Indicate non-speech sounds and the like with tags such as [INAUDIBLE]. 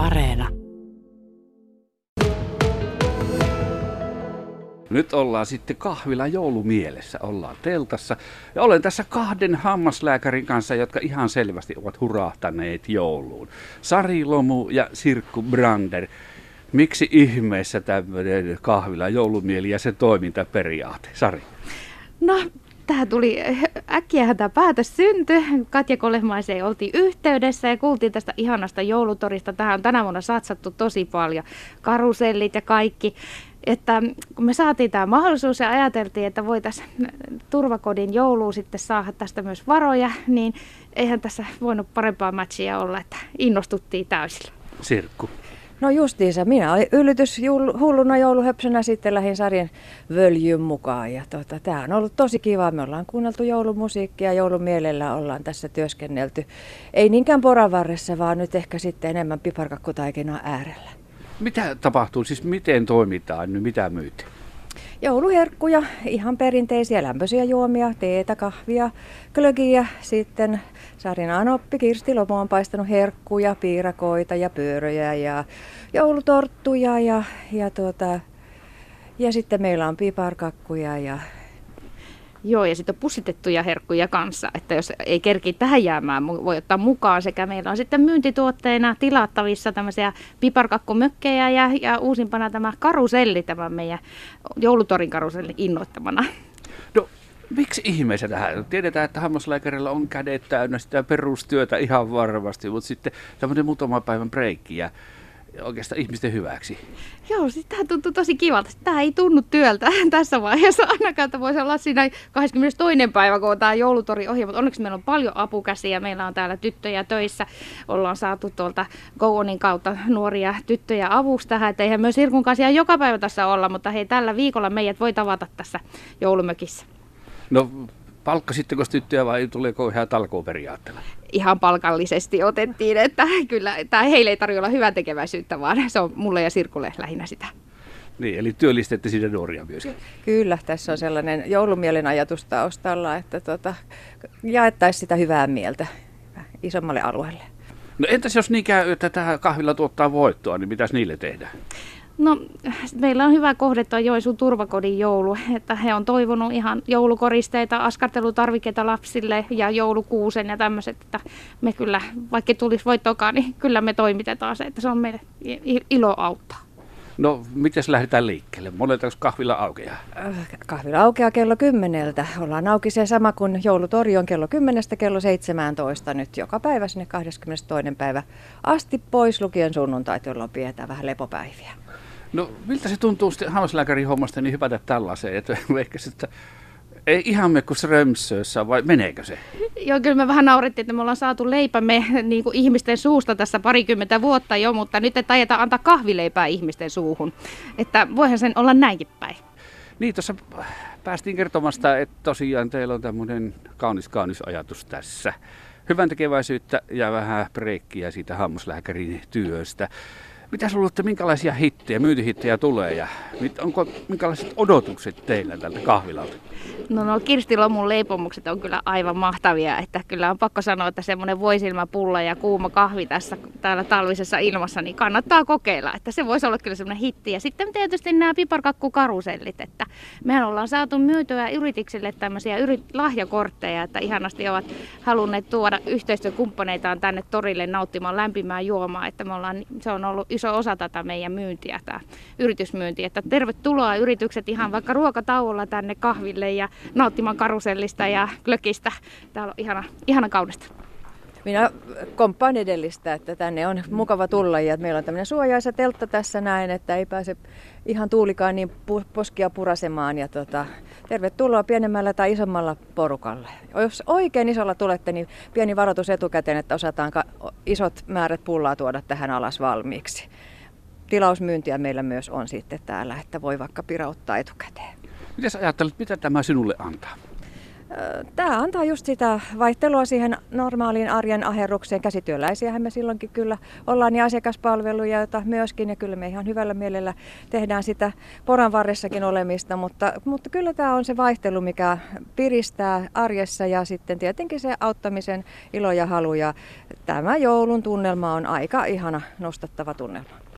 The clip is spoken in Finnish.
Areena. Nyt ollaan sitten kahvila joulumielessä, ollaan teltassa. Ja olen tässä kahden hammaslääkärin kanssa, jotka ihan selvästi ovat hurahtaneet jouluun. Sari Lomu ja Sirkku Brander. Miksi ihmeessä tämmöinen kahvila joulumieli ja se toimintaperiaate? Sari. No, tämä tuli, äkkiähän tämä päätös syntyi. Katja Kolehmaiseen oltiin yhteydessä ja kuultiin tästä ihanasta joulutorista. Tähän on tänä vuonna satsattu tosi paljon. Karusellit ja kaikki. Että kun me saatiin tämä mahdollisuus ja ajateltiin, että voitaisiin turvakodin jouluun sitten saada tästä myös varoja, niin eihän tässä voinut parempaa matchia olla, että innostuttiin täysillä. Sirkku. No justiinsa, minä olin yllytys jul, hulluna jouluhöpsönä sitten lähin sarjan Völjyn mukaan. Ja tota, tämä on ollut tosi kiva. Me ollaan kuunneltu joulumusiikkia, joulumielellä ollaan tässä työskennelty. Ei niinkään poravarressa, vaan nyt ehkä sitten enemmän piparkakkutaikinaa äärellä. Mitä tapahtuu, siis miten toimitaan mitä myyt? Jouluherkkuja, ihan perinteisiä lämpöisiä juomia, teetä, kahvia, klögiä, sitten Sarin Anoppi, Kirsti Lomo on paistanut herkkuja, piirakoita ja pyöröjä ja joulutorttuja ja, ja, tuota, ja sitten meillä on piparkakkuja ja Joo, ja sitten on pussitettuja herkkuja kanssa, että jos ei kerki tähän jäämään, voi ottaa mukaan. Sekä meillä on sitten myyntituotteina tilattavissa tämmöisiä piparkakkumökkejä ja, ja uusimpana tämä karuselli, tämä meidän joulutorin karuselli innoittamana. No, miksi ihmeessä tähän? Tiedetään, että hammaslääkärillä on kädet täynnä sitä perustyötä ihan varmasti, mutta sitten tämmöinen muutama päivän breikki ja oikeastaan ihmisten hyväksi. Joo, siis tämä tuntuu tosi kivalta. Tämä ei tunnu työltä [LAUGHS] tässä vaiheessa ainakaan, että voisi olla siinä 22. päivä, kun on tämä joulutori ohi, mutta onneksi meillä on paljon apukäsiä. Meillä on täällä tyttöjä töissä. Ollaan saatu tuolta Gouonin kautta nuoria tyttöjä avuksi tähän, että eihän myös Irkun kanssa joka päivä tässä olla, mutta hei, tällä viikolla meidät voi tavata tässä joulumökissä. No palkkasitteko tyttöjä vai tuleeko ihan talkooperiaatteella? Ihan palkallisesti otettiin, että kyllä tämä heille ei tarjolla hyvää tekeväisyyttä, vaan se on mulle ja Sirkulle lähinnä sitä. Niin, eli työllistette sinne nuoria myöskin. Kyllä, tässä on sellainen joulumielen ajatus taustalla, että tota, jaettaisiin sitä hyvää mieltä isommalle alueelle. No entäs jos niin käy, että tämä kahvilla tuottaa voittoa, niin mitäs niille tehdään? No, meillä on hyvä kohde tuo Joensuun turvakodin joulu, että he on toivonut ihan joulukoristeita, askartelutarvikkeita lapsille ja joulukuusen ja tämmöiset, että me kyllä, vaikka tulisi voittokaan, niin kyllä me toimitetaan se, että se on meille ilo auttaa. No, miten lähdetään liikkeelle? Monelta kahvila aukeaa? Äh, kahvila aukeaa kello kymmeneltä. Ollaan auki se sama kuin joulutori on kello 10 kello 17 nyt joka päivä sinne 22. päivä asti pois lukien sunnuntait, jolloin pidetään vähän lepopäiviä. No miltä se tuntuu sitten hammaslääkärin hommasta niin hypätä tällaiseen, että [LAUGHS] ehkä sitten ei ihan me kuin Strömsössä, vai meneekö se? Joo, kyllä me vähän naurettiin, että me ollaan saatu leipämme niin kuin ihmisten suusta tässä parikymmentä vuotta jo, mutta nyt ei tajeta antaa kahvileipää ihmisten suuhun. Että voihan sen olla näinkin päin. Niin, tuossa päästiin kertomasta, että tosiaan teillä on tämmöinen kaunis kaunis ajatus tässä. Hyvän tekeväisyyttä ja vähän breikkiä siitä hammaslääkärin työstä. Mitä luulette, minkälaisia hittejä, myyntihittejä tulee ja onko minkälaiset odotukset teillä tältä kahvilalta? No, no Kirsti Lomun leipomukset on kyllä aivan mahtavia, että kyllä on pakko sanoa, että semmoinen voisilmapulla ja kuuma kahvi tässä täällä talvisessa ilmassa, niin kannattaa kokeilla, että se voisi olla kyllä semmoinen hitti. Ja sitten tietysti nämä piparkakkukarusellit, että mehän ollaan saatu myytyä yrityksille tämmöisiä yrit- lahjakortteja, että ihanasti ovat halunneet tuoda yhteistyökumppaneitaan tänne torille nauttimaan lämpimää juomaa, että me ollaan, se on ollut iso osa tätä meidän myyntiä, tämä yritysmyynti, että tervetuloa yritykset ihan vaikka ruokatauolla tänne kahville ja nauttimaan karusellista ja glökistä. Täällä on ihana, ihana kaudesta. Minä komppaan edellistä, että tänne on mukava tulla ja meillä on tämmöinen suojaisa teltta tässä näin, että ei pääse ihan tuulikaan niin poskia purasemaan. Ja tota, tervetuloa pienemmällä tai isommalla porukalla. Jos oikein isolla tulette, niin pieni varoitus etukäteen, että osataan isot määrät pullaa tuoda tähän alas valmiiksi. Tilausmyyntiä meillä myös on sitten täällä, että voi vaikka pirauttaa etukäteen. Miten ajattelet, mitä tämä sinulle antaa? Tämä antaa just sitä vaihtelua siihen normaaliin arjen aherrukseen. Käsityöläisiähän me silloinkin kyllä ollaan ja asiakaspalveluja, joita myöskin ja kyllä me ihan hyvällä mielellä tehdään sitä poran varressakin olemista, mutta, mutta kyllä tämä on se vaihtelu, mikä piristää arjessa ja sitten tietenkin se auttamisen ilo ja halu ja tämä joulun tunnelma on aika ihana nostattava tunnelma.